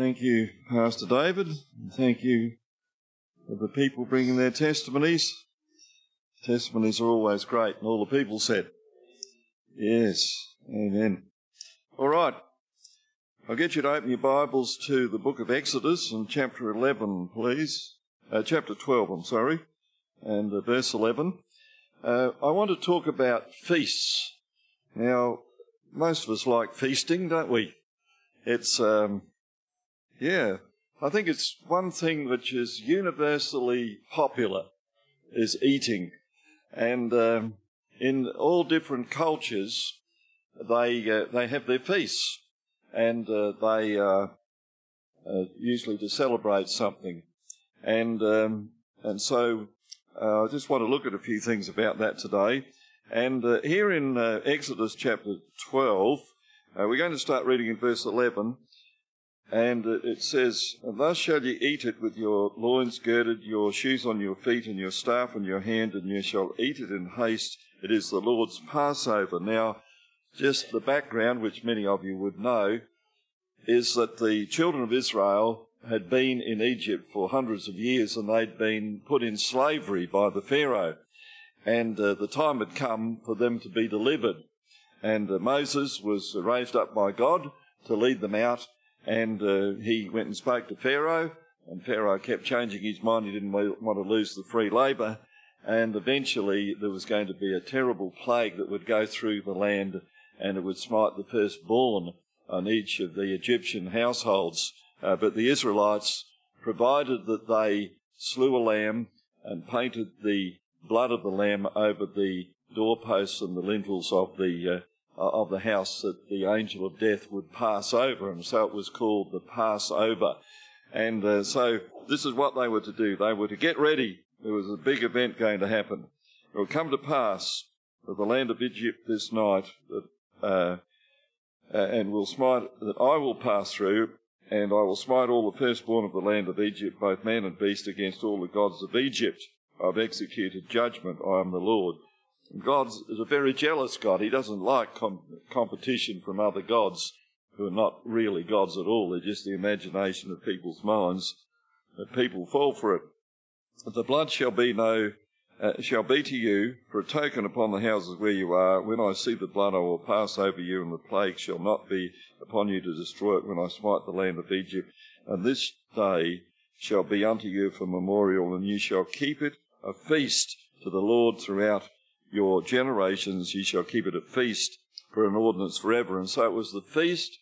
Thank you, Pastor David. Thank you for the people bringing their testimonies. Testimonies are always great, and all the people said, Yes, amen. All right, I'll get you to open your Bibles to the book of Exodus and chapter 11, please. Uh, chapter 12, I'm sorry, and uh, verse 11. Uh, I want to talk about feasts. Now, most of us like feasting, don't we? It's, um, yeah, I think it's one thing which is universally popular is eating. And um, in all different cultures, they, uh, they have their feasts. And uh, they uh, usually to celebrate something. And, um, and so uh, I just want to look at a few things about that today. And uh, here in uh, Exodus chapter 12, uh, we're going to start reading in verse 11. And it says, Thus shall ye eat it with your loins girded, your shoes on your feet, and your staff in your hand, and ye shall eat it in haste. It is the Lord's Passover. Now, just the background, which many of you would know, is that the children of Israel had been in Egypt for hundreds of years and they'd been put in slavery by the Pharaoh. And uh, the time had come for them to be delivered. And uh, Moses was raised up by God to lead them out. And uh, he went and spoke to Pharaoh. And Pharaoh kept changing his mind. He didn't want to lose the free labour. And eventually there was going to be a terrible plague that would go through the land and it would smite the firstborn on each of the Egyptian households. Uh, but the Israelites, provided that they slew a lamb and painted the blood of the lamb over the doorposts and the lintels of the uh, of the house, that the angel of death would pass over, and so it was called the Passover. And uh, so this is what they were to do. They were to get ready. There was a big event going to happen. It will come to pass that the land of Egypt this night, that, uh, uh and will smite that I will pass through, and I will smite all the firstborn of the land of Egypt, both man and beast, against all the gods of Egypt. I've executed judgment. I am the Lord. God is a very jealous God. He doesn't like com- competition from other gods who are not really gods at all. They're just the imagination of people's minds. That people fall for it. The blood shall be no uh, shall be to you for a token upon the houses where you are. When I see the blood, I will pass over you, and the plague shall not be upon you to destroy it when I smite the land of Egypt. And this day shall be unto you for memorial, and you shall keep it a feast to the Lord throughout your generations. ye shall keep it a feast for an ordinance forever. And so it was the feast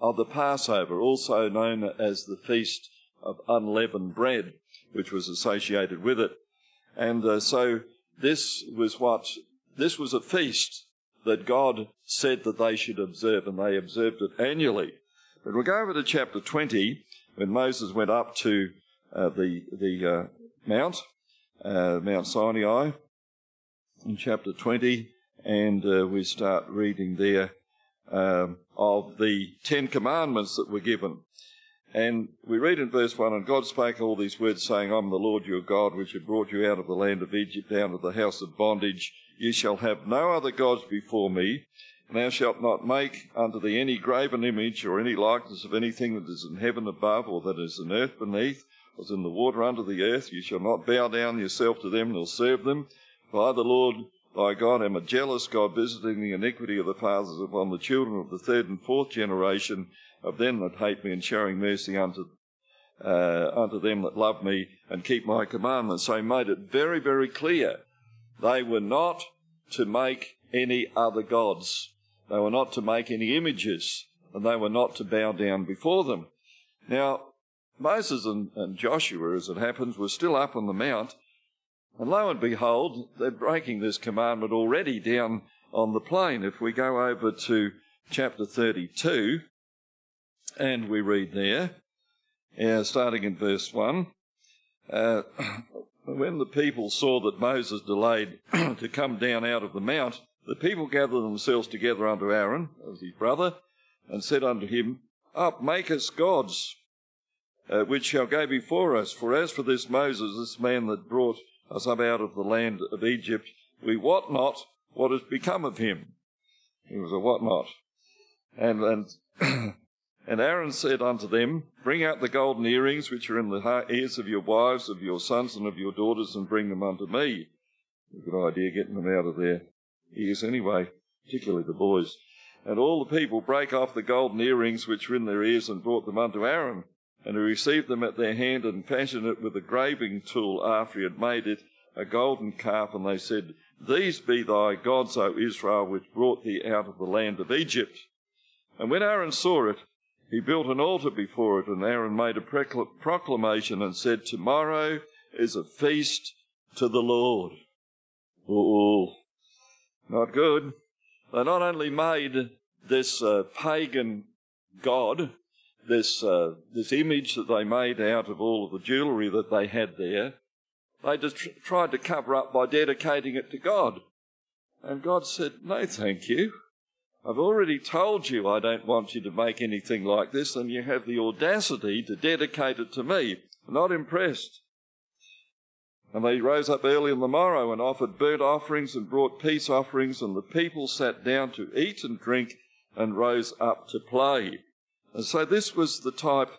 of the Passover, also known as the feast of unleavened bread, which was associated with it. And uh, so this was what, this was a feast that God said that they should observe, and they observed it annually. But we'll go over to chapter 20, when Moses went up to uh, the, the uh, mount, uh, Mount Sinai, in chapter 20, and uh, we start reading there um, of the Ten Commandments that were given. And we read in verse 1 And God spake all these words, saying, I'm the Lord your God, which have brought you out of the land of Egypt, out of the house of bondage. You shall have no other gods before me. And thou shalt not make unto thee any graven image or any likeness of anything that is in heaven above, or that is in earth beneath, or is in the water under the earth. You shall not bow down yourself to them, nor serve them. For I, the Lord thy God, am a jealous God, visiting the iniquity of the fathers upon the children of the third and fourth generation of them that hate me and showing mercy unto uh, unto them that love me and keep my commandments. So he made it very, very clear they were not to make any other gods. They were not to make any images, and they were not to bow down before them. Now, Moses and, and Joshua, as it happens, were still up on the mount, and lo and behold, they're breaking this commandment already down on the plain. If we go over to chapter 32, and we read there, uh, starting in verse 1, uh, when the people saw that Moses delayed to come down out of the mount, the people gathered themselves together unto Aaron, his brother, and said unto him, Up, make us gods, uh, which shall go before us. For as for this Moses, this man that brought us up out of the land of Egypt, we wot not what has become of him. He was a what not. And, and And Aaron said unto them, Bring out the golden earrings which are in the ears of your wives, of your sons, and of your daughters, and bring them unto me. Good idea getting them out of their ears anyway, particularly the boys. And all the people brake off the golden earrings which were in their ears and brought them unto Aaron. And he received them at their hand and fashioned it with a graving tool after he had made it a golden calf. And they said, These be thy gods, O Israel, which brought thee out of the land of Egypt. And when Aaron saw it, he built an altar before it, and Aaron made a proclamation and said, Tomorrow is a feast to the Lord. Oh, not good. They not only made this uh, pagan god, this, uh, this image that they made out of all of the jewellery that they had there, they just tr- tried to cover up by dedicating it to God. And God said, No, thank you. I've already told you I don't want you to make anything like this, and you have the audacity to dedicate it to me. I'm not impressed. And they rose up early on the morrow and offered burnt offerings and brought peace offerings, and the people sat down to eat and drink and rose up to play. And so this was the type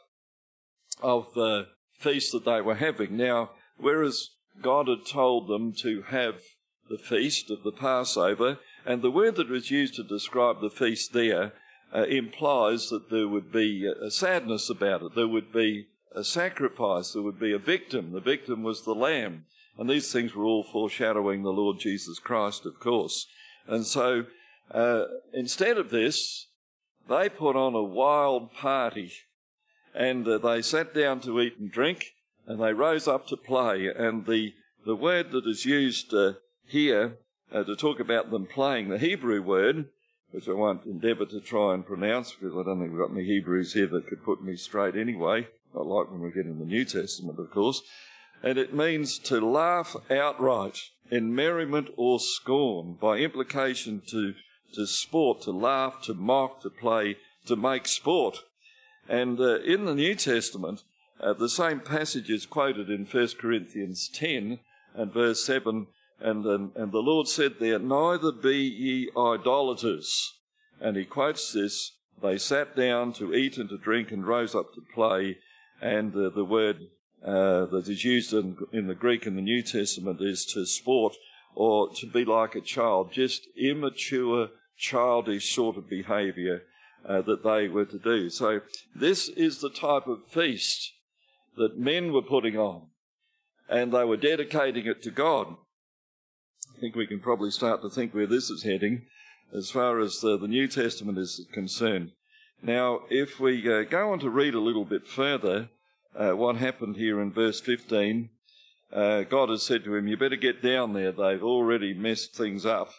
of the feast that they were having. Now, whereas God had told them to have the feast of the Passover, and the word that was used to describe the feast there uh, implies that there would be a sadness about it. There would be a sacrifice, there would be a victim. The victim was the lamb. And these things were all foreshadowing the Lord Jesus Christ, of course. And so uh, instead of this, they put on a wild party and uh, they sat down to eat and drink and they rose up to play. And the, the word that is used uh, here uh, to talk about them playing, the Hebrew word, which I won't endeavour to try and pronounce because I don't think we've got any Hebrews here that could put me straight anyway. Not like when we get in the New Testament, of course. And it means to laugh outright in merriment or scorn, by implication to, to sport, to laugh, to mock, to play, to make sport. And uh, in the New Testament, uh, the same passage is quoted in 1 Corinthians 10 and verse 7. And, and, and the Lord said there, Neither be ye idolaters. And he quotes this They sat down to eat and to drink and rose up to play and uh, the word uh, that is used in, in the Greek in the New Testament is to sport or to be like a child, just immature, childish sort of behaviour uh, that they were to do. So this is the type of feast that men were putting on, and they were dedicating it to God. I think we can probably start to think where this is heading as far as the, the New Testament is concerned. Now, if we uh, go on to read a little bit further, uh, what happened here in verse 15, uh, God has said to him, You better get down there. They've already messed things up.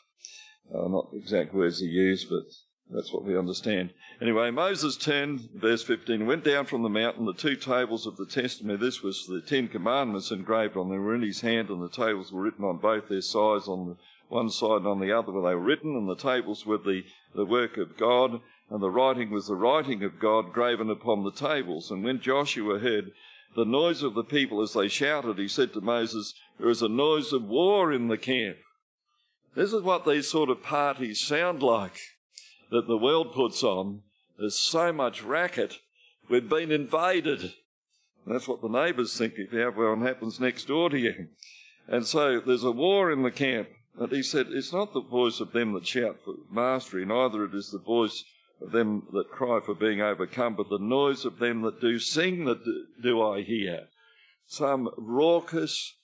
Uh, not the exact words he used, but that's what we understand. Anyway, Moses turned, verse 15, went down from the mountain. The two tables of the testimony, this was the Ten Commandments engraved on them, were in his hand, and the tables were written on both their sides, on one side and on the other where they were written, and the tables were the, the work of God and the writing was the writing of God graven upon the tables. And when Joshua heard the noise of the people as they shouted, he said to Moses, There is a noise of war in the camp. This is what these sort of parties sound like that the world puts on. There's so much racket. We've been invaded. That's what the neighbours think if one happens next door to you. And so there's a war in the camp. And he said, It's not the voice of them that shout for mastery, neither it is the voice of them that cry for being overcome, but the noise of them that do sing that do I hear. Some raucous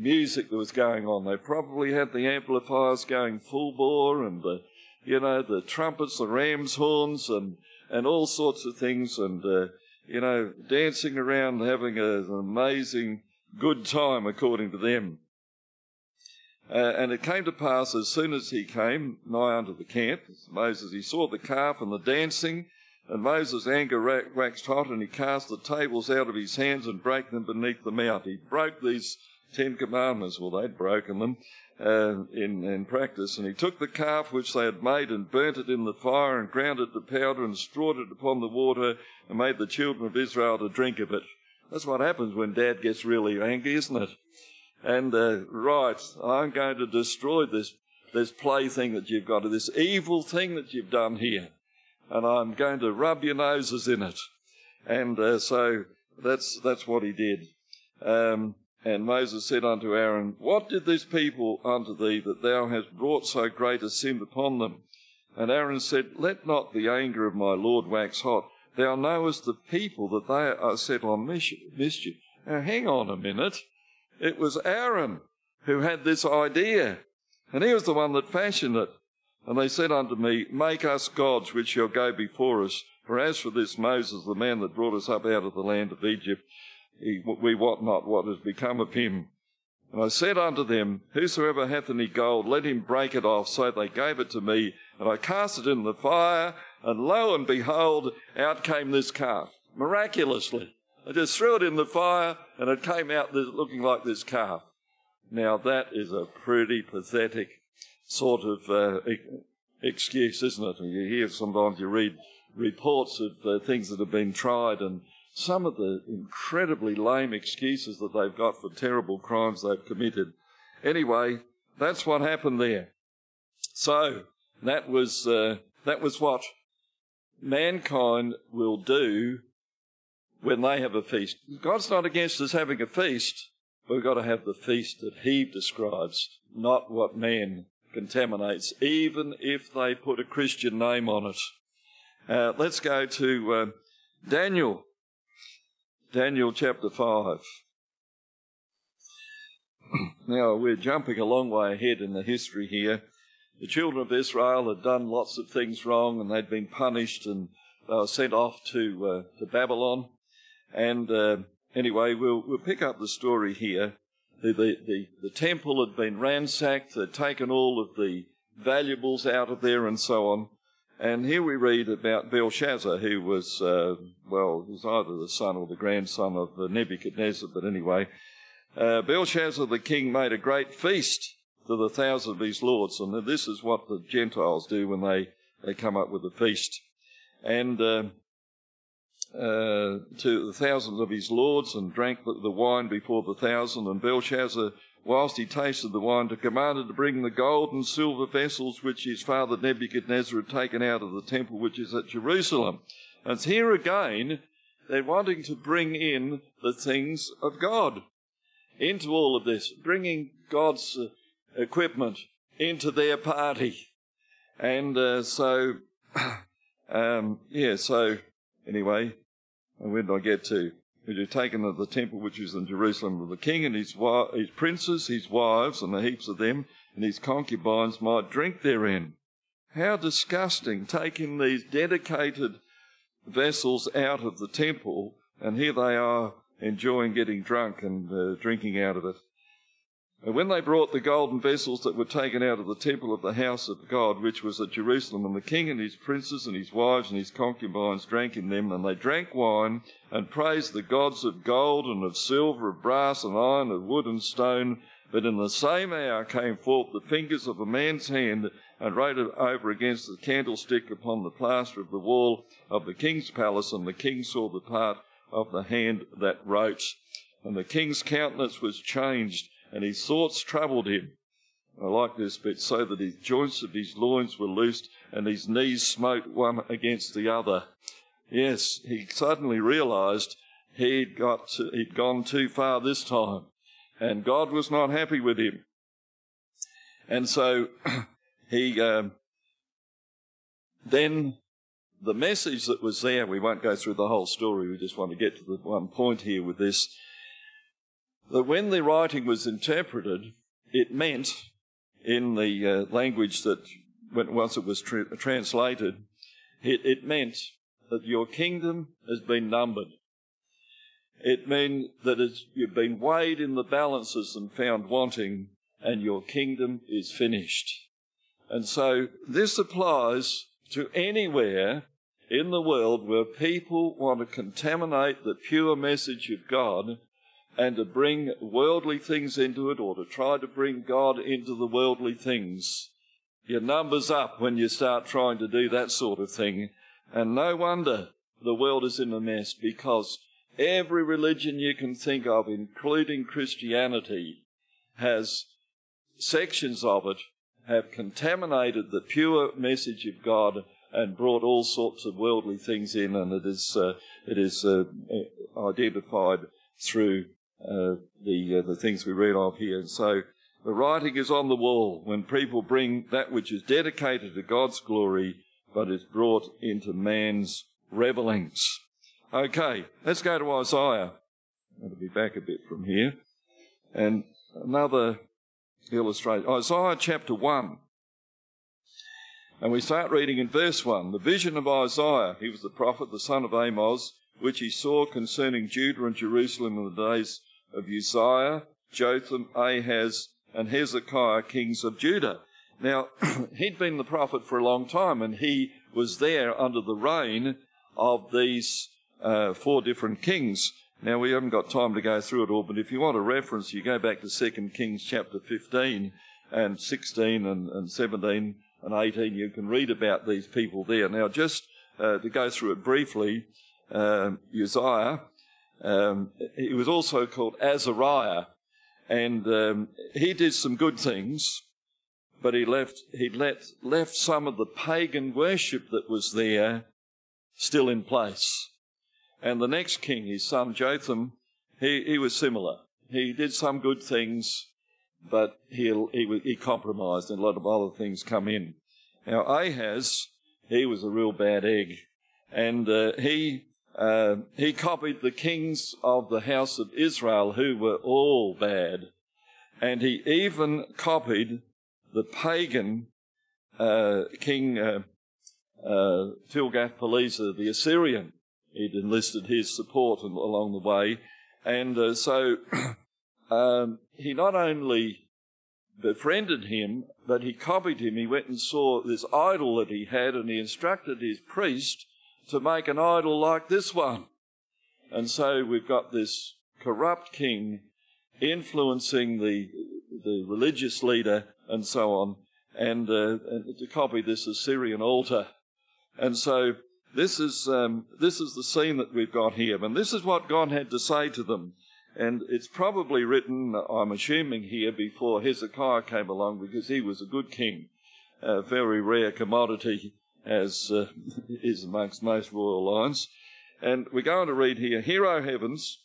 music that was going on. They probably had the amplifiers going full bore and the, you know, the trumpets, the ram's horns and, and all sorts of things and, uh, you know, dancing around having a, an amazing good time according to them. Uh, and it came to pass as soon as he came nigh unto the camp, Moses, he saw the calf and the dancing, and Moses' anger waxed hot, and he cast the tables out of his hands and brake them beneath the mount. He broke these Ten Commandments. Well, they'd broken them uh, in, in practice. And he took the calf which they had made and burnt it in the fire and ground it to powder and strawed it upon the water and made the children of Israel to drink of it. That's what happens when dad gets really angry, isn't it? and uh, right, I'm going to destroy this this plaything that you've got, this evil thing that you've done here. and I'm going to rub your noses in it. And uh, so that's, that's what he did. Um, and Moses said unto Aaron, What did this people unto thee that thou hast brought so great a sin upon them? And Aaron said, Let not the anger of my Lord wax hot. Thou knowest the people that they are set on mischief. Now hang on a minute. It was Aaron who had this idea, and he was the one that fashioned it. And they said unto me, Make us gods which shall go before us. For as for this Moses, the man that brought us up out of the land of Egypt, he, we wot not what has become of him. And I said unto them, Whosoever hath any gold, let him break it off. So they gave it to me, and I cast it in the fire, and lo and behold, out came this calf, miraculously. I just threw it in the fire, and it came out looking like this calf. Now that is a pretty pathetic sort of uh, excuse, isn't it? You hear sometimes you read reports of uh, things that have been tried and some of the incredibly lame excuses that they've got for terrible crimes they've committed. Anyway, that's what happened there. So that was uh, that was what mankind will do when they have a feast. God's not against us having a feast. We've got to have the feast that He describes, not what man contaminates, even if they put a Christian name on it. Uh, let's go to uh, Daniel, Daniel chapter 5. now, we're jumping a long way ahead in the history here. The children of Israel had done lots of things wrong and they'd been punished and they were sent off to, uh, to Babylon. And uh, anyway, we'll, we'll pick up the story here. The, the, the, the temple had been ransacked, they'd taken all of the valuables out of there and so on. And here we read about Belshazzar, who was, uh, well, was either the son or the grandson of Nebuchadnezzar, but anyway. Uh, Belshazzar the king made a great feast to the thousand of his lords, and this is what the Gentiles do when they, they come up with a feast. And uh, uh, to the thousands of his lords, and drank the wine before the thousand, and Belshazzar whilst he tasted the wine, to commanded to bring the gold and silver vessels which his father Nebuchadnezzar had taken out of the temple which is at Jerusalem. And here again, they're wanting to bring in the things of God into all of this, bringing God's uh, equipment into their party. And uh, so, um, yeah, so anyway, where did I get to? Which are taken of the temple which is in Jerusalem, of the king and his, his princes, his wives, and the heaps of them, and his concubines might drink therein. How disgusting, taking these dedicated vessels out of the temple, and here they are enjoying getting drunk and uh, drinking out of it. And when they brought the golden vessels that were taken out of the temple of the house of God, which was at Jerusalem, and the king and his princes and his wives and his concubines drank in them, and they drank wine, and praised the gods of gold and of silver, of brass and iron, of wood and stone. But in the same hour came forth the fingers of a man's hand, and wrote it over against the candlestick upon the plaster of the wall of the king's palace, and the king saw the part of the hand that wrote. And the king's countenance was changed and his thoughts troubled him. I like this bit, so that his joints of his loins were loosed and his knees smote one against the other. Yes, he suddenly realized he'd got to, he'd gone too far this time, and God was not happy with him. And so he um, then the message that was there. We won't go through the whole story. We just want to get to the one point here with this that when the writing was interpreted, it meant, in the uh, language that once it was tra- translated, it, it meant that your kingdom has been numbered. It meant that you've been weighed in the balances and found wanting, and your kingdom is finished. And so this applies to anywhere in the world where people want to contaminate the pure message of God and to bring worldly things into it or to try to bring God into the worldly things. Your numbers up when you start trying to do that sort of thing. And no wonder the world is in a mess because every religion you can think of, including Christianity, has sections of it have contaminated the pure message of God and brought all sorts of worldly things in, and it is uh, it is uh, identified through uh, the uh, the things we read of here. So the writing is on the wall when people bring that which is dedicated to God's glory, but is brought into man's revelings. Okay, let's go to Isaiah. To be back a bit from here, and another illustration. Isaiah chapter one. And we start reading in verse 1. The vision of Isaiah, he was the prophet, the son of Amos, which he saw concerning Judah and Jerusalem in the days of Uzziah, Jotham, Ahaz, and Hezekiah, kings of Judah. Now, he'd been the prophet for a long time, and he was there under the reign of these uh, four different kings. Now, we haven't got time to go through it all, but if you want a reference, you go back to 2 Kings chapter 15 and 16 and, and 17 and 18. You can read about these people there. Now, just uh, to go through it briefly, uh, Uzziah um, he was also called Azariah, and um, he did some good things, but he left he let, left some of the pagan worship that was there still in place. And the next king, his son Jotham, he, he was similar. He did some good things, but he, he, he compromised, and a lot of other things come in. Now Ahaz, he was a real bad egg, and uh, he uh, he copied the kings of the house of Israel, who were all bad, and he even copied the pagan uh, king uh, uh, Tiglath-Pileser, the Assyrian. He'd enlisted his support along the way, and uh, so um, he not only befriended him, but he copied him. He went and saw this idol that he had, and he instructed his priest to make an idol like this one. And so we've got this corrupt king influencing the, the religious leader and so on, and, uh, and to copy this Assyrian altar. And so this is, um, this is the scene that we've got here. And this is what God had to say to them. And it's probably written, I'm assuming here, before Hezekiah came along because he was a good king, a very rare commodity as uh, is amongst most royal lines. And we're going to read here, Hear, O heavens,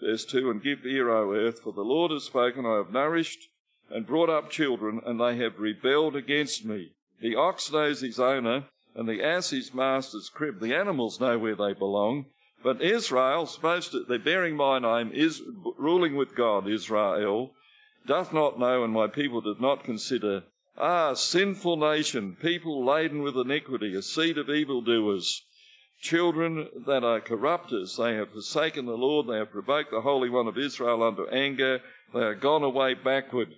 verse 2, and give ear, O earth, for the Lord has spoken, I have nourished and brought up children, and they have rebelled against me. The ox knows his owner, and the ass his master's crib. The animals know where they belong. But Israel, supposed to, they're bearing my name, is ruling with God, Israel, doth not know, and my people did not consider Ah, sinful nation, people laden with iniquity, a seed of evildoers, children that are corrupters. They have forsaken the Lord, they have provoked the Holy One of Israel unto anger, they are gone away backward.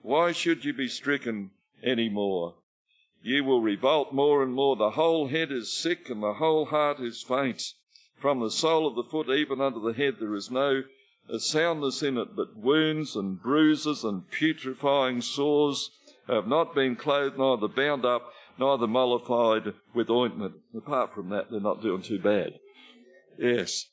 Why should you be stricken any more? You will revolt more and more. The whole head is sick and the whole heart is faint. From the sole of the foot even unto the head there is no soundness in it, but wounds and bruises and putrefying sores have not been clothed, neither bound up, neither mollified with ointment. Apart from that, they're not doing too bad. Yes.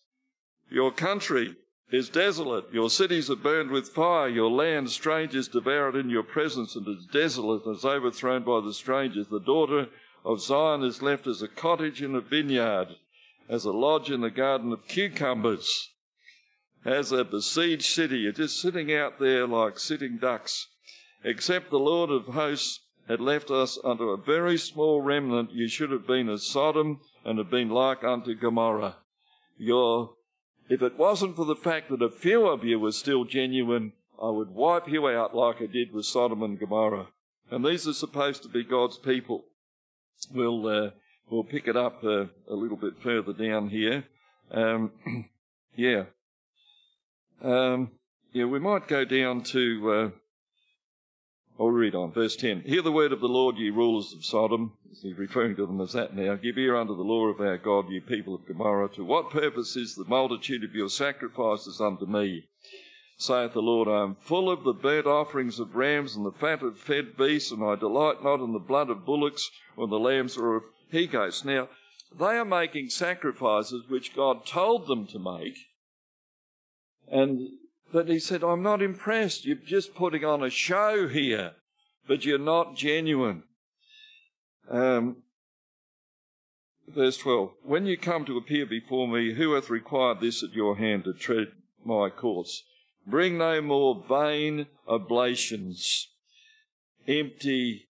Your country is desolate. Your cities are burned with fire. Your land, strangers devour it in your presence, and is desolate and is overthrown by the strangers. The daughter of Zion is left as a cottage in a vineyard, as a lodge in a garden of cucumbers, as a besieged city. You're just sitting out there like sitting ducks Except the Lord of hosts had left us unto a very small remnant, you should have been as Sodom and have been like unto Gomorrah. Your, if it wasn't for the fact that a few of you were still genuine, I would wipe you out like I did with Sodom and Gomorrah. And these are supposed to be God's people. We'll, uh, we'll pick it up uh, a little bit further down here. Um, yeah. Um, yeah, we might go down to uh, I'll read on. Verse 10. Hear the word of the Lord, ye rulers of Sodom. He's referring to them as that now. Give ear unto the law of our God, ye people of Gomorrah. To what purpose is the multitude of your sacrifices unto me? Saith the Lord, I am full of the burnt offerings of rams and the fat of fed beasts, and I delight not in the blood of bullocks or the lambs or of he goats. Now, they are making sacrifices which God told them to make, and but he said, I'm not impressed. You're just putting on a show here, but you're not genuine. Um, verse 12 When you come to appear before me, who hath required this at your hand to tread my courts? Bring no more vain oblations, empty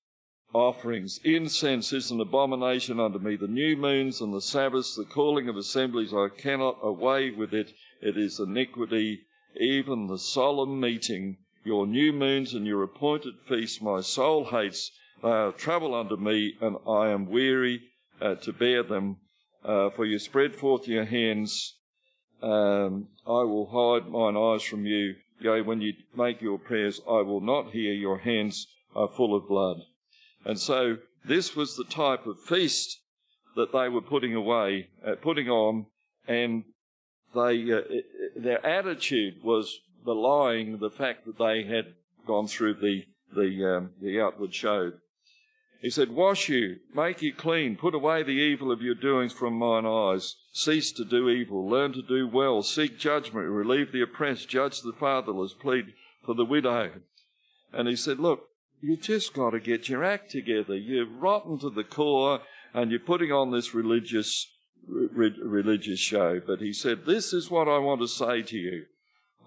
offerings. Incense is an abomination unto me. The new moons and the Sabbaths, the calling of assemblies, I cannot away with it. It is iniquity, even the solemn meeting. Your new moons and your appointed feasts my soul hates. They are trouble unto me, and I am weary uh, to bear them. Uh, for you spread forth your hands. Um, I will hide mine eyes from you. Yea, when you make your prayers, I will not hear. Your hands are full of blood. And so this was the type of feast that they were putting away, uh, putting on, and they, uh, their attitude was belying the fact that they had gone through the the um, the outward show. He said, Wash you, make you clean, put away the evil of your doings from mine eyes. Cease to do evil, learn to do well, seek judgment, relieve the oppressed, judge the fatherless, plead for the widow. And he said, Look, you've just got to get your act together. You're rotten to the core, and you're putting on this religious re- religious show. But he said, This is what I want to say to you.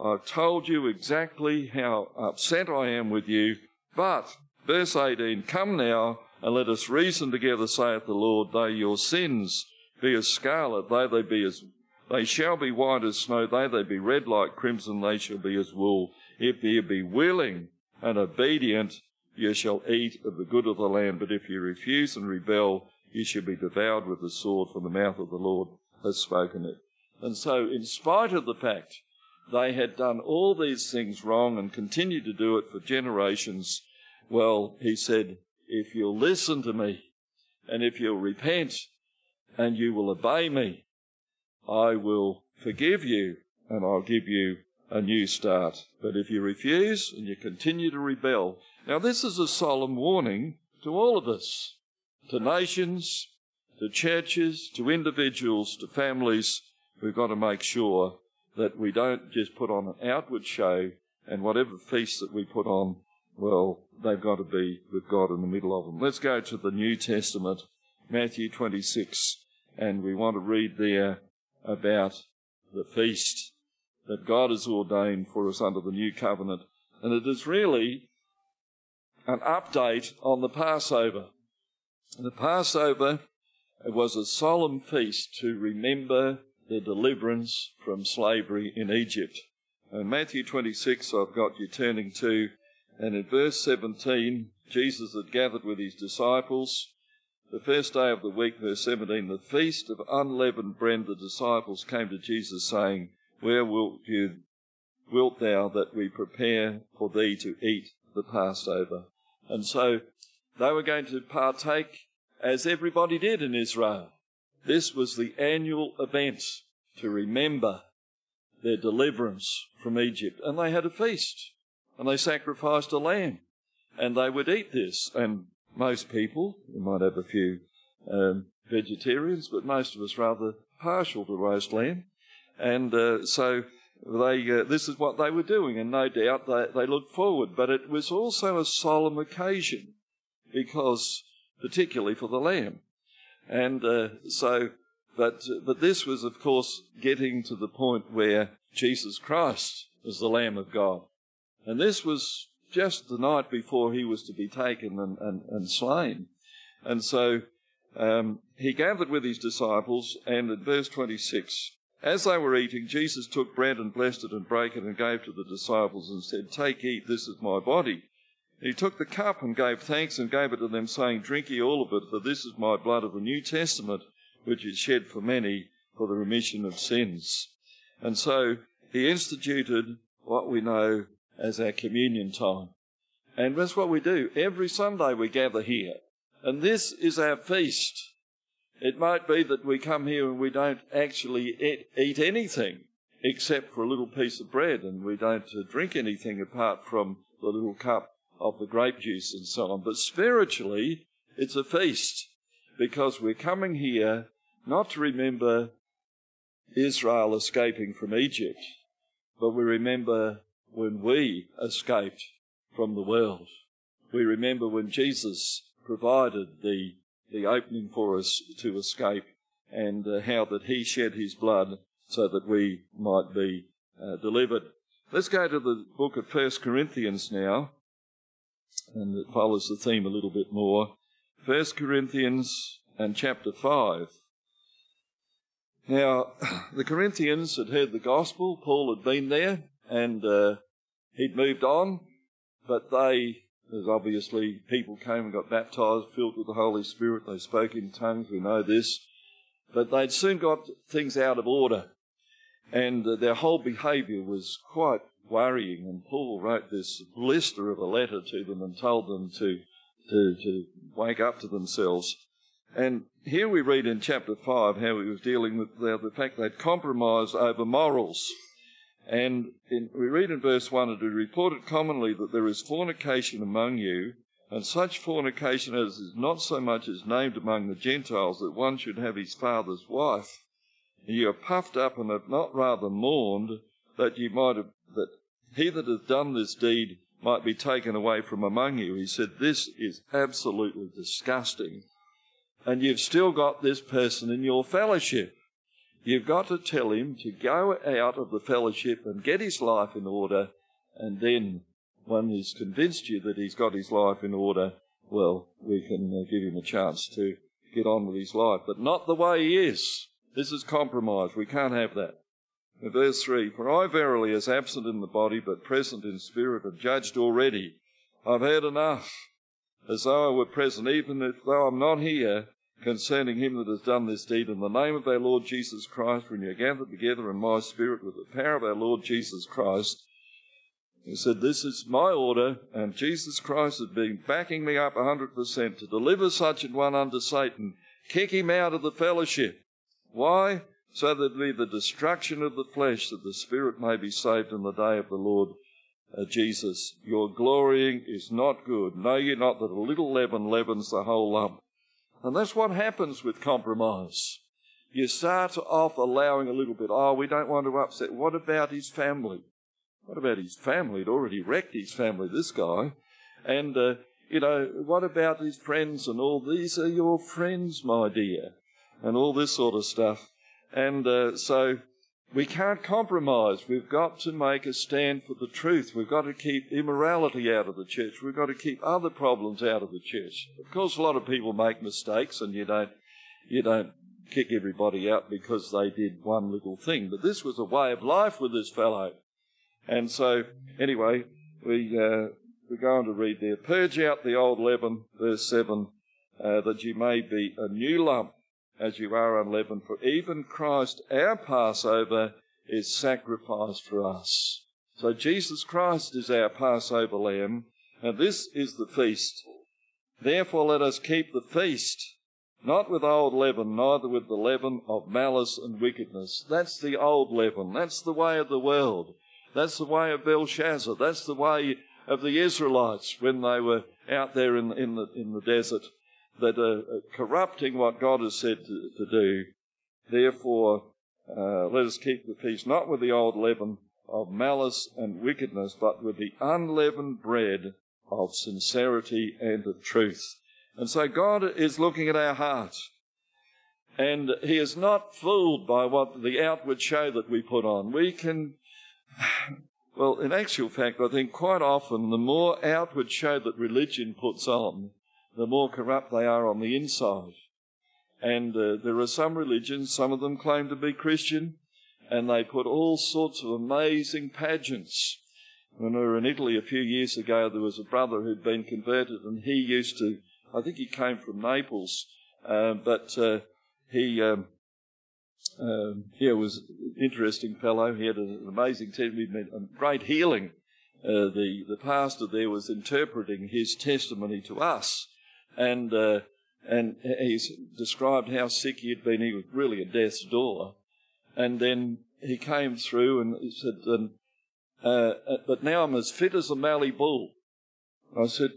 I've told you exactly how upset I am with you, but Verse 18 Come now, and let us reason together, saith the Lord, though your sins be as scarlet, though they be as they shall be white as snow, though they be red like crimson, they shall be as wool. If ye be willing and obedient, ye shall eat of the good of the land. But if ye refuse and rebel, ye shall be devoured with the sword, for the mouth of the Lord has spoken it. And so, in spite of the fact they had done all these things wrong and continued to do it for generations, well, he said, if you'll listen to me and if you'll repent and you will obey me, I will forgive you and I'll give you a new start. But if you refuse and you continue to rebel, now this is a solemn warning to all of us, to nations, to churches, to individuals, to families. We've got to make sure that we don't just put on an outward show and whatever feast that we put on, well, they've got to be with God in the middle of them. Let's go to the New Testament, Matthew 26, and we want to read there about the feast that God has ordained for us under the new covenant. And it is really an update on the Passover. The Passover was a solemn feast to remember the deliverance from slavery in Egypt. And Matthew 26, I've got you turning to, and in verse 17, Jesus had gathered with his disciples. The first day of the week, verse 17, the feast of unleavened bread, the disciples came to Jesus saying, Where wilt you, wilt thou that we prepare for thee to eat the Passover? And so they were going to partake as everybody did in Israel. This was the annual event to remember their deliverance from Egypt. And they had a feast and they sacrificed a lamb, and they would eat this. And most people, we might have a few um, vegetarians, but most of us rather partial to roast lamb, and uh, so they uh, this is what they were doing, and no doubt they, they looked forward. But it was also a solemn occasion because, particularly for the lamb, and uh, so. But but this was, of course, getting to the point where Jesus Christ was the Lamb of God, and this was just the night before he was to be taken and, and, and slain. And so um, he gathered with his disciples, and in verse 26, as they were eating, Jesus took bread and blessed it and brake it and gave to the disciples and said, Take, eat, this is my body. He took the cup and gave thanks and gave it to them, saying, Drink ye all of it, for this is my blood of the New Testament, which is shed for many for the remission of sins. And so he instituted what we know as our communion time. And that's what we do. Every Sunday we gather here. And this is our feast. It might be that we come here and we don't actually eat anything except for a little piece of bread and we don't uh, drink anything apart from the little cup of the grape juice and so on. But spiritually, it's a feast because we're coming here not to remember Israel escaping from Egypt, but we remember when we escaped from the world. We remember when Jesus provided the, the opening for us to escape and uh, how that he shed his blood so that we might be uh, delivered. Let's go to the book of First Corinthians now, and it follows the theme a little bit more. First Corinthians and chapter 5. Now, the Corinthians had heard the gospel, Paul had been there, and uh, he'd moved on, but they, as obviously people came and got baptized, filled with the Holy Spirit, they spoke in tongues, we know this, but they'd soon got things out of order, and uh, their whole behaviour was quite worrying, and Paul wrote this blister of a letter to them and told them to, to, to wake up to themselves. And here we read in chapter 5 how he was dealing with the, the fact they'd compromised over morals. And in, we read in verse 1 it is reported commonly that there is fornication among you, and such fornication as is not so much as named among the Gentiles that one should have his father's wife. And you are puffed up and have not rather mourned that you might have, he that hath done this deed might be taken away from among you. He said, This is absolutely disgusting. And you've still got this person in your fellowship. You've got to tell him to go out of the fellowship and get his life in order, and then, when he's convinced you that he's got his life in order, well, we can uh, give him a chance to get on with his life. But not the way he is. This is compromise. We can't have that. Verse 3 For I verily, as absent in the body, but present in spirit, have judged already. I've heard enough, as though I were present, even if though I'm not here, concerning him that has done this deed in the name of our Lord Jesus Christ, when you're gathered together in my spirit with the power of our Lord Jesus Christ. He said, This is my order, and Jesus Christ has been backing me up a 100% to deliver such an one unto Satan, kick him out of the fellowship. Why? So that be the destruction of the flesh, that the spirit may be saved in the day of the Lord uh, Jesus. Your glorying is not good. Know ye not that a little leaven leavens the whole lump? And that's what happens with compromise. You start off allowing a little bit, oh, we don't want to upset. What about his family? What about his family? He'd already wrecked his family, this guy. And, uh, you know, what about his friends and all? These are your friends, my dear. And all this sort of stuff. And uh, so we can't compromise. We've got to make a stand for the truth. We've got to keep immorality out of the church. We've got to keep other problems out of the church. Of course, a lot of people make mistakes, and you don't you don't kick everybody out because they did one little thing. But this was a way of life with this fellow, and so anyway, we uh, we go on to read there. Purge out the old leaven, verse seven, uh, that you may be a new lump as you are unleavened. For even Christ, our Passover, is sacrificed for us. So Jesus Christ is our Passover lamb, and this is the feast. Therefore let us keep the feast, not with old leaven, neither with the leaven of malice and wickedness. That's the old leaven. That's the way of the world. That's the way of Belshazzar. That's the way of the Israelites when they were out there in, in, the, in the desert that are corrupting what God has said to, to do. Therefore, uh, let us keep the peace not with the old leaven of malice and wickedness, but with the unleavened bread of sincerity and of truth. And so God is looking at our heart. And He is not fooled by what the outward show that we put on. We can, well, in actual fact, I think quite often the more outward show that religion puts on, the more corrupt they are on the inside. And uh, there are some religions, some of them claim to be Christian, and they put all sorts of amazing pageants. When we were in Italy a few years ago, there was a brother who'd been converted, and he used to, I think he came from Naples, uh, but uh, he, um, um, yeah, was an interesting fellow. He had an amazing testimony, a great healing. Uh, the the pastor there was interpreting his testimony to us, and uh, and he's described how sick he had been. He was really at death's door, and then he came through and he said, um, uh, "But now I'm as fit as a Mallee bull." I said,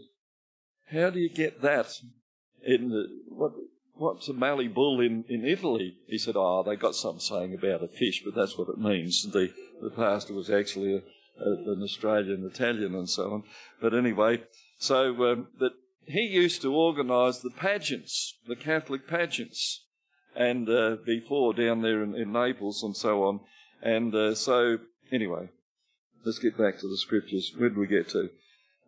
"How do you get that in the what?" What's a Mallee bull in, in Italy? He said, Oh, they got some saying about a fish, but that's what it means. The, the pastor was actually a, a, an Australian Italian and so on. But anyway, so um, that he used to organise the pageants, the Catholic pageants. and uh, before down there in, in, Naples and so on. And uh, so, anyway, let's get back to the scriptures. Where did we get to?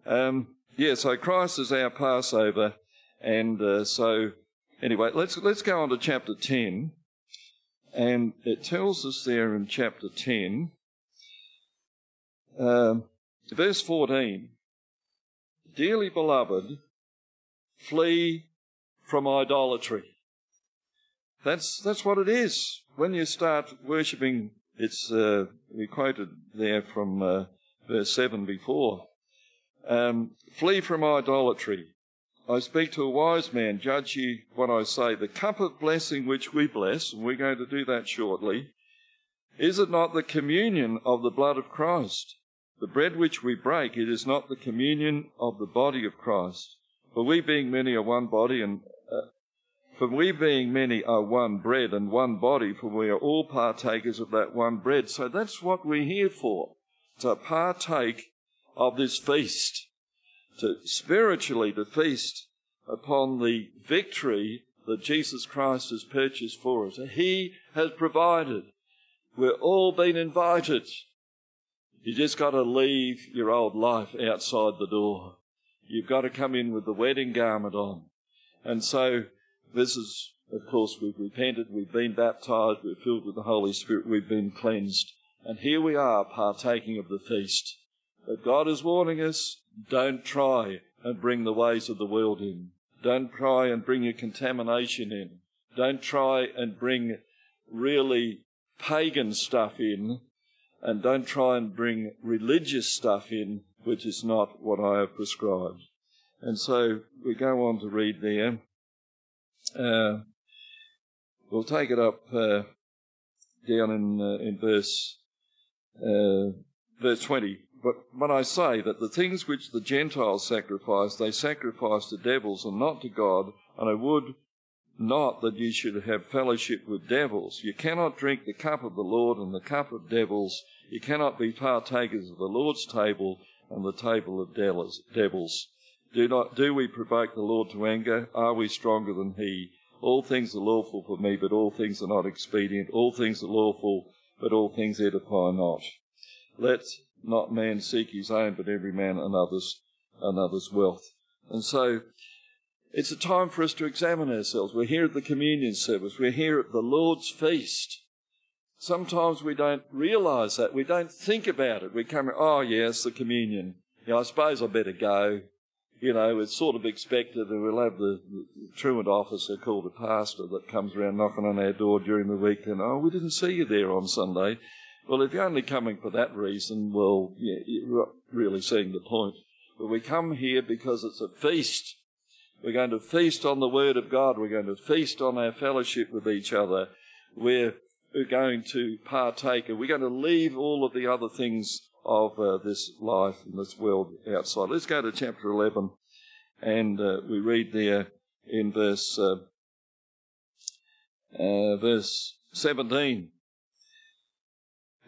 Um, yeah, so Christ is our Passover, and uh, so anyway, let's let's go on to chapter ten, and it tells us there in chapter ten, um, verse fourteen. Dearly beloved, flee from idolatry. That's that's what it is. When you start worshipping, it's uh, we quoted there from uh, verse seven before. Um, flee from idolatry. I speak to a wise man. Judge ye what I say. The cup of blessing which we bless, and we're going to do that shortly, is it not the communion of the blood of Christ? The bread which we break, it is not the communion of the body of Christ. For we being many are one body and uh, for we being many are one bread and one body, for we are all partakers of that one bread. So that's what we're here for, to partake of this feast, to spiritually to feast upon the victory that Jesus Christ has purchased for us. He has provided. We're all been invited. You just got to leave your old life outside the door. You've got to come in with the wedding garment on. And so this is, of course, we've repented, we've been baptized, we're filled with the Holy Spirit, we've been cleansed. And here we are partaking of the feast. But God is warning us, don't try and bring the ways of the world in. Don't try and bring your contamination in. Don't try and bring really pagan stuff in and don't try and bring religious stuff in, which is not what I have prescribed. And so we go on to read there. Uh, we'll take it up uh, down in uh, in verse uh, verse twenty. But when I say that the things which the Gentiles sacrifice, they sacrifice to devils and not to God, and I would not that you should have fellowship with devils. You cannot drink the cup of the Lord and the cup of devils. You cannot be partakers of the Lord's table and the table of devils. Do not do we provoke the Lord to anger? Are we stronger than he? All things are lawful for me, but all things are not expedient. All things are lawful, but all things edify not. Let not man seek his own, but every man another's another's wealth. And so it's a time for us to examine ourselves. We're here at the communion service. We're here at the Lord's feast. Sometimes we don't realize that. We don't think about it. We come, oh, yes, the communion. Yeah, I suppose I better go. You know, it's sort of expected that we'll have the, the truant officer called a pastor that comes around knocking on our door during the week and, oh, we didn't see you there on Sunday. Well, if you're only coming for that reason, well, yeah, you're not really seeing the point. But we come here because it's a feast. We're going to feast on the Word of God. We're going to feast on our fellowship with each other. We're, we're going to partake, and we're going to leave all of the other things of uh, this life and this world outside. Let's go to chapter 11, and uh, we read there in verse uh, uh verse 17.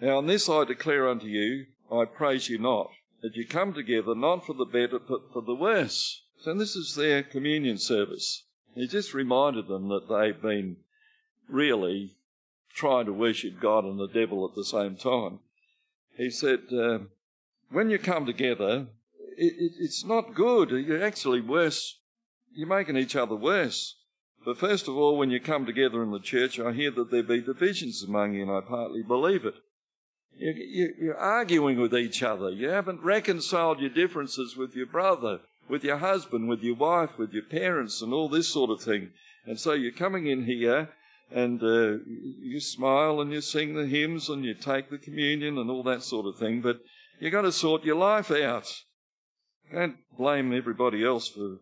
Now, on this I declare unto you, I praise you not, that you come together not for the better, but for the worse. So this is their communion service. He just reminded them that they've been really trying to worship God and the devil at the same time. He said, uh, when you come together, it, it, it's not good. You're actually worse. You're making each other worse. But first of all, when you come together in the church, I hear that there be divisions among you, and I partly believe it. You're arguing with each other. You haven't reconciled your differences with your brother with your husband, with your wife, with your parents, and all this sort of thing. And so you're coming in here and uh, you smile and you sing the hymns and you take the communion and all that sort of thing, but you've got to sort your life out. Don't blame everybody else for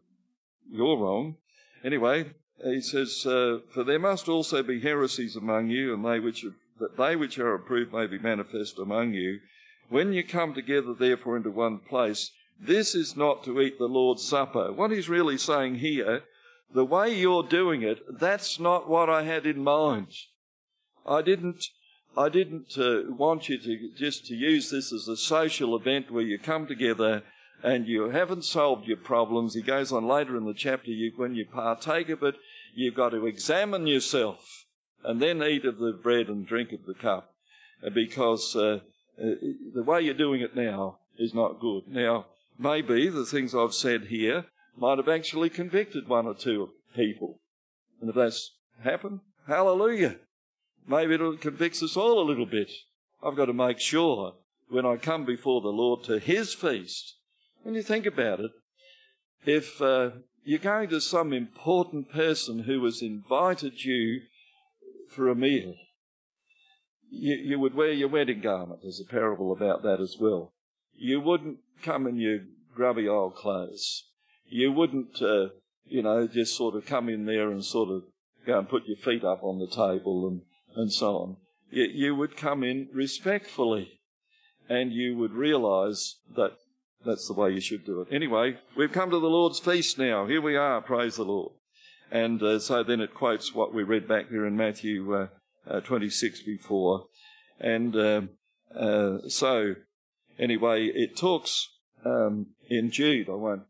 your wrong. Anyway, he says, uh, For there must also be heresies among you, and they which are, that they which are approved may be manifest among you. When you come together, therefore, into one place, this is not to eat the Lord's Supper. What he's really saying here, the way you're doing it, that's not what I had in mind. I didn't, I didn't uh, want you to just to use this as a social event where you come together and you haven't solved your problems. He goes on later in the chapter, you, when you partake of it, you've got to examine yourself. and then eat of the bread and drink of the cup, uh, because uh, uh, the way you're doing it now is not good. Now, maybe the things I've said here might have actually convicted one or two people. And if that's happened, hallelujah. Maybe it'll convict us all a little bit. I've got to make sure when I come before the Lord to His feast, when you think about it, if uh, you're going to some important person who has invited you for a meal, you, you would wear your wedding garment. There's a parable about that as well. You wouldn't come in your grubby old clothes. You wouldn't, uh, you know, just sort of come in there and sort of go and put your feet up on the table and, and so on. You, you would come in respectfully and you would realize that that's the way you should do it. Anyway, we've come to the Lord's feast now. Here we are, praise the Lord. And uh, so then it quotes what we read back there in Matthew uh, uh, 26 before. And um, uh, so, anyway, it talks um, in Jude, I won't,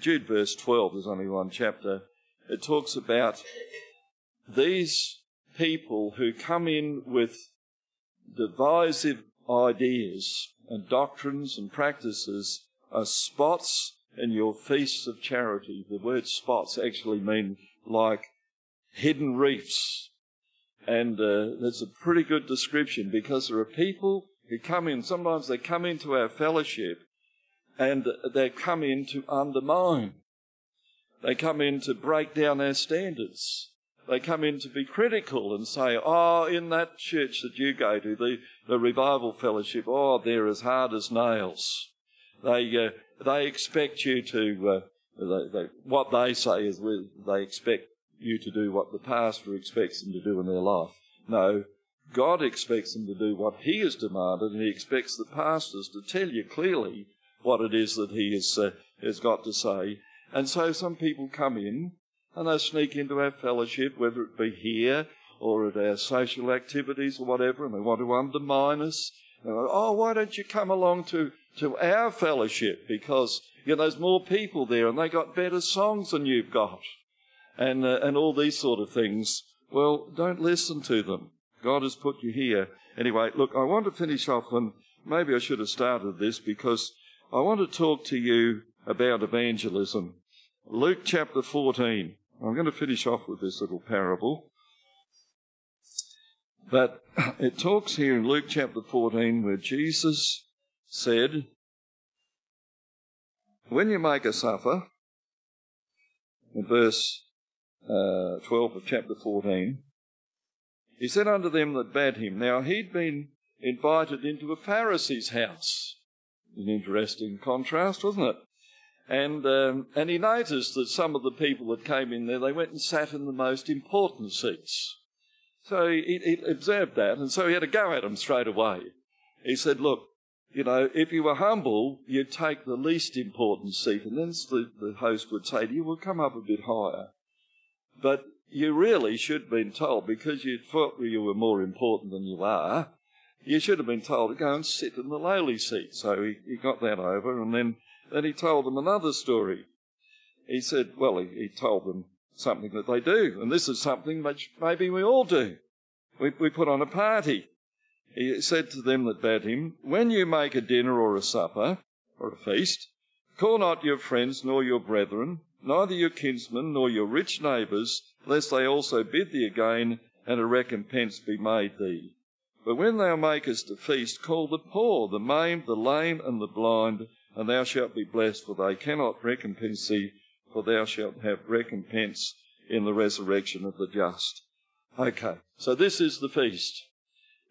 Jude verse 12, there's only one chapter. It talks about these people who come in with divisive ideas and doctrines and practices are spots in your feasts of charity. The word spots actually mean like hidden reefs. And uh, that's a pretty good description because there are people who come in, sometimes they come into our fellowship and they come in to undermine. They come in to break down our standards. They come in to be critical and say, oh, in that church that you go to, the, the revival fellowship, oh, they're as hard as nails. They, uh, they expect you to, uh, they, they, what they say is they expect you to do what the pastor expects them to do in their life. No, God expects them to do what He has demanded, and He expects the pastors to tell you clearly what it is that He has, uh, has got to say. And so some people come in and they sneak into our fellowship, whether it be here or at our social activities or whatever, and they want to undermine us. Like, oh, why don't you come along to, to our fellowship? Because you know, there's more people there and they got better songs than you've got. And, uh, and all these sort of things. Well, don't listen to them. God has put you here. Anyway, look, I want to finish off, and maybe I should have started this because I want to talk to you about evangelism. Luke chapter 14. I'm going to finish off with this little parable. But it talks here in Luke chapter 14 where Jesus said, When you make a supper, in verse uh, 12 of chapter 14, he said unto them that bade him, Now he'd been invited into a Pharisee's house. An interesting contrast, wasn't it? And, um, and he noticed that some of the people that came in there, they went and sat in the most important seats. So he, he observed that, and so he had to go at them straight away. He said, Look, you know, if you were humble, you'd take the least important seat, and then the, the host would say to you, Well, come up a bit higher. But you really should have been told, because you thought you were more important than you are, you should have been told to go and sit in the lowly seat. So he, he got that over, and then then he told them another story. He said, well, he, he told them something that they do, and this is something which maybe we all do. We, we put on a party. He said to them that bade him, When you make a dinner or a supper or a feast, call not your friends nor your brethren, neither your kinsmen nor your rich neighbours, lest they also bid thee again, and a recompense be made thee. But when thou makest a feast, call the poor, the maimed, the lame, and the blind, and thou shalt be blessed, for they cannot recompense thee, for thou shalt have recompense in the resurrection of the just. Okay, so this is the feast.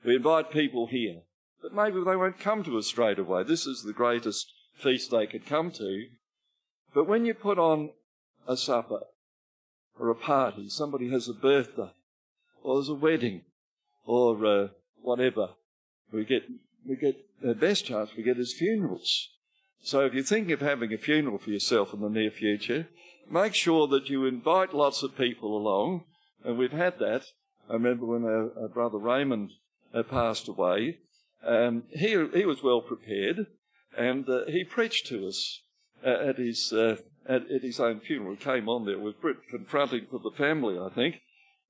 We invite people here, but maybe they won't come to us straight away. This is the greatest feast they could come to. But when you put on a supper or a party, somebody has a birthday, or there's a wedding, or uh, whatever, we get we get the best chance we get is funerals. So if you're thinking of having a funeral for yourself in the near future, make sure that you invite lots of people along. And we've had that. I remember when our, our brother Raymond uh, passed away, um, he, he was well prepared and uh, he preached to us uh, at, his, uh, at, at, his own funeral. He came on there. It was confronting for the family, I think.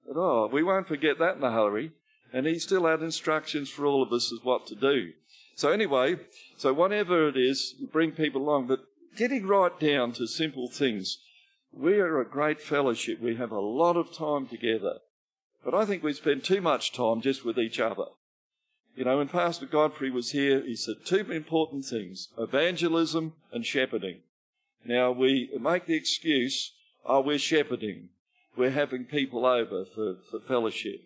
But oh, we won't forget that in a hurry. And he still had instructions for all of us as what to do. So anyway, so whatever it is, bring people along, but getting right down to simple things. We are a great fellowship. We have a lot of time together. But I think we spend too much time just with each other. You know, when Pastor Godfrey was here, he said two important things evangelism and shepherding. Now, we make the excuse, oh, we're shepherding. We're having people over for, for fellowship.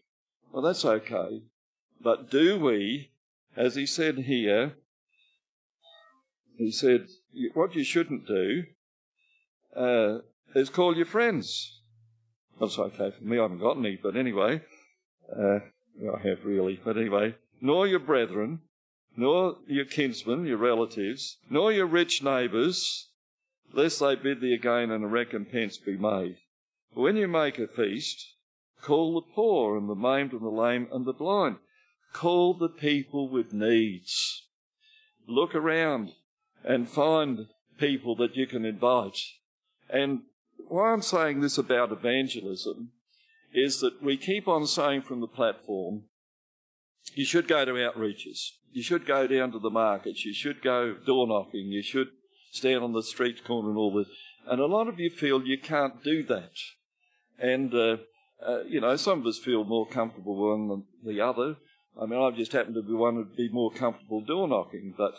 Well, that's okay. But do we, as he said here, he said, what you shouldn't do uh, is call your friends. That's okay for me, I haven't got any, but anyway, uh, I have really, but anyway, nor your brethren, nor your kinsmen, your relatives, nor your rich neighbours, lest they bid thee again and a recompense be made. When you make a feast, call the poor and the maimed and the lame and the blind. Call the people with needs. Look around and find people that you can invite. And why I'm saying this about evangelism is that we keep on saying from the platform, you should go to outreaches. You should go down to the markets. You should go door knocking. You should stand on the street corner and all this. And a lot of you feel you can't do that. And, uh, uh, you know, some of us feel more comfortable one than the other. I mean, I've just happened to be one to be more comfortable door knocking, but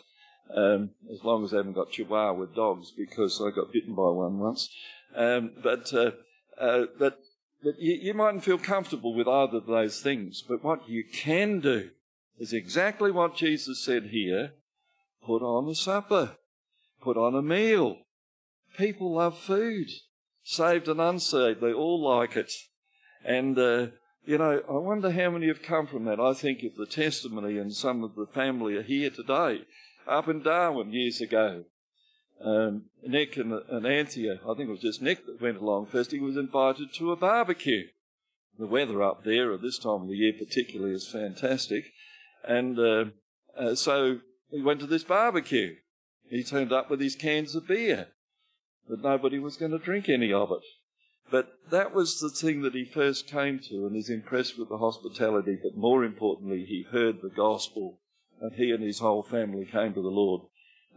um, as long as I haven't got chihuahua with dogs, because I got bitten by one once. Um, but uh, uh, but but you, you mightn't feel comfortable with either of those things. But what you can do is exactly what Jesus said here: put on a supper, put on a meal. People love food, saved and unsaved. They all like it, and. Uh, you know, I wonder how many have come from that. I think of the testimony, and some of the family are here today up in Darwin years ago. Um, Nick and, and Anthea, I think it was just Nick that went along first, he was invited to a barbecue. The weather up there at this time of the year, particularly, is fantastic. And uh, uh, so he went to this barbecue. He turned up with his cans of beer, but nobody was going to drink any of it. But that was the thing that he first came to and is impressed with the hospitality, but more importantly, he heard the gospel and he and his whole family came to the Lord.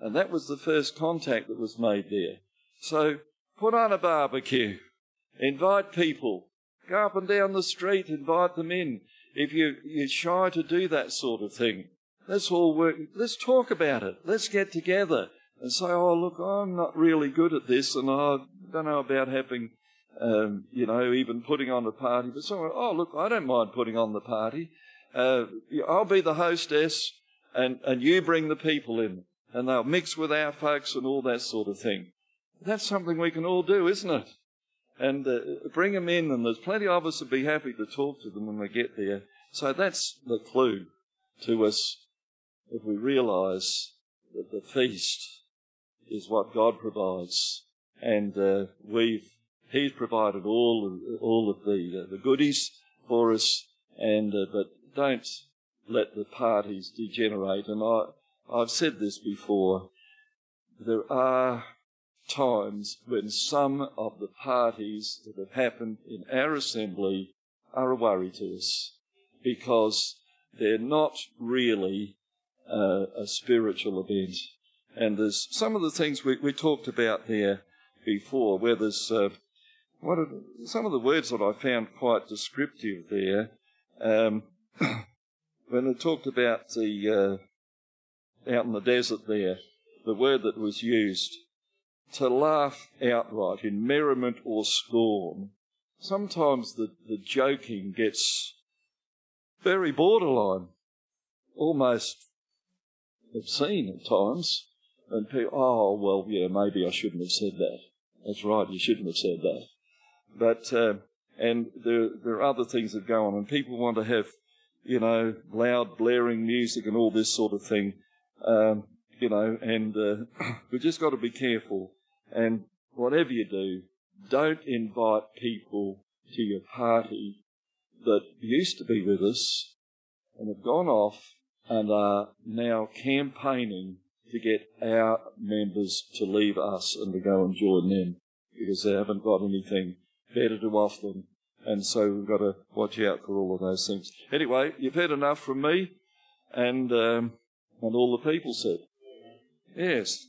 And that was the first contact that was made there. So put on a barbecue, invite people, go up and down the street, invite them in. If you, you're shy to do that sort of thing, let's all work, let's talk about it. Let's get together and say, oh, look, I'm not really good at this and I don't know about having, um, you know, even putting on a party. But someone, oh, look, I don't mind putting on the party. Uh, I'll be the hostess and, and you bring the people in and they'll mix with our folks and all that sort of thing. That's something we can all do, isn't it? And uh, bring them in, and there's plenty of us would be happy to talk to them when we get there. So that's the clue to us if we realise that the feast is what God provides, and uh, we've He's provided all of, all of the uh, the goodies for us, and uh, but don't let the parties degenerate. And I, I've said this before. There are times when some of the parties that have happened in our assembly are a worry to us because they're not really uh, a spiritual event. And there's some of the things we, we talked about there before, where there's uh, what are, some of the words that I found quite descriptive there. Um, when it talked about the uh, out in the desert there, the word that was used to laugh outright in merriment or scorn. Sometimes the, the joking gets very borderline, almost obscene at times. And people, oh, well, yeah, maybe I shouldn't have said that. That's right, you shouldn't have said that. But, uh, and there, there are other things that go on, and people want to have you know, loud, blaring music and all this sort of thing. Um, you know, and uh, we've just got to be careful. And whatever you do, don't invite people to your party that used to be with us and have gone off and are now campaigning to get our members to leave us and to go and join them because they haven't got anything better to off them and so we've got to watch out for all of those things. Anyway, you've heard enough from me, and um, and all the people said, yes.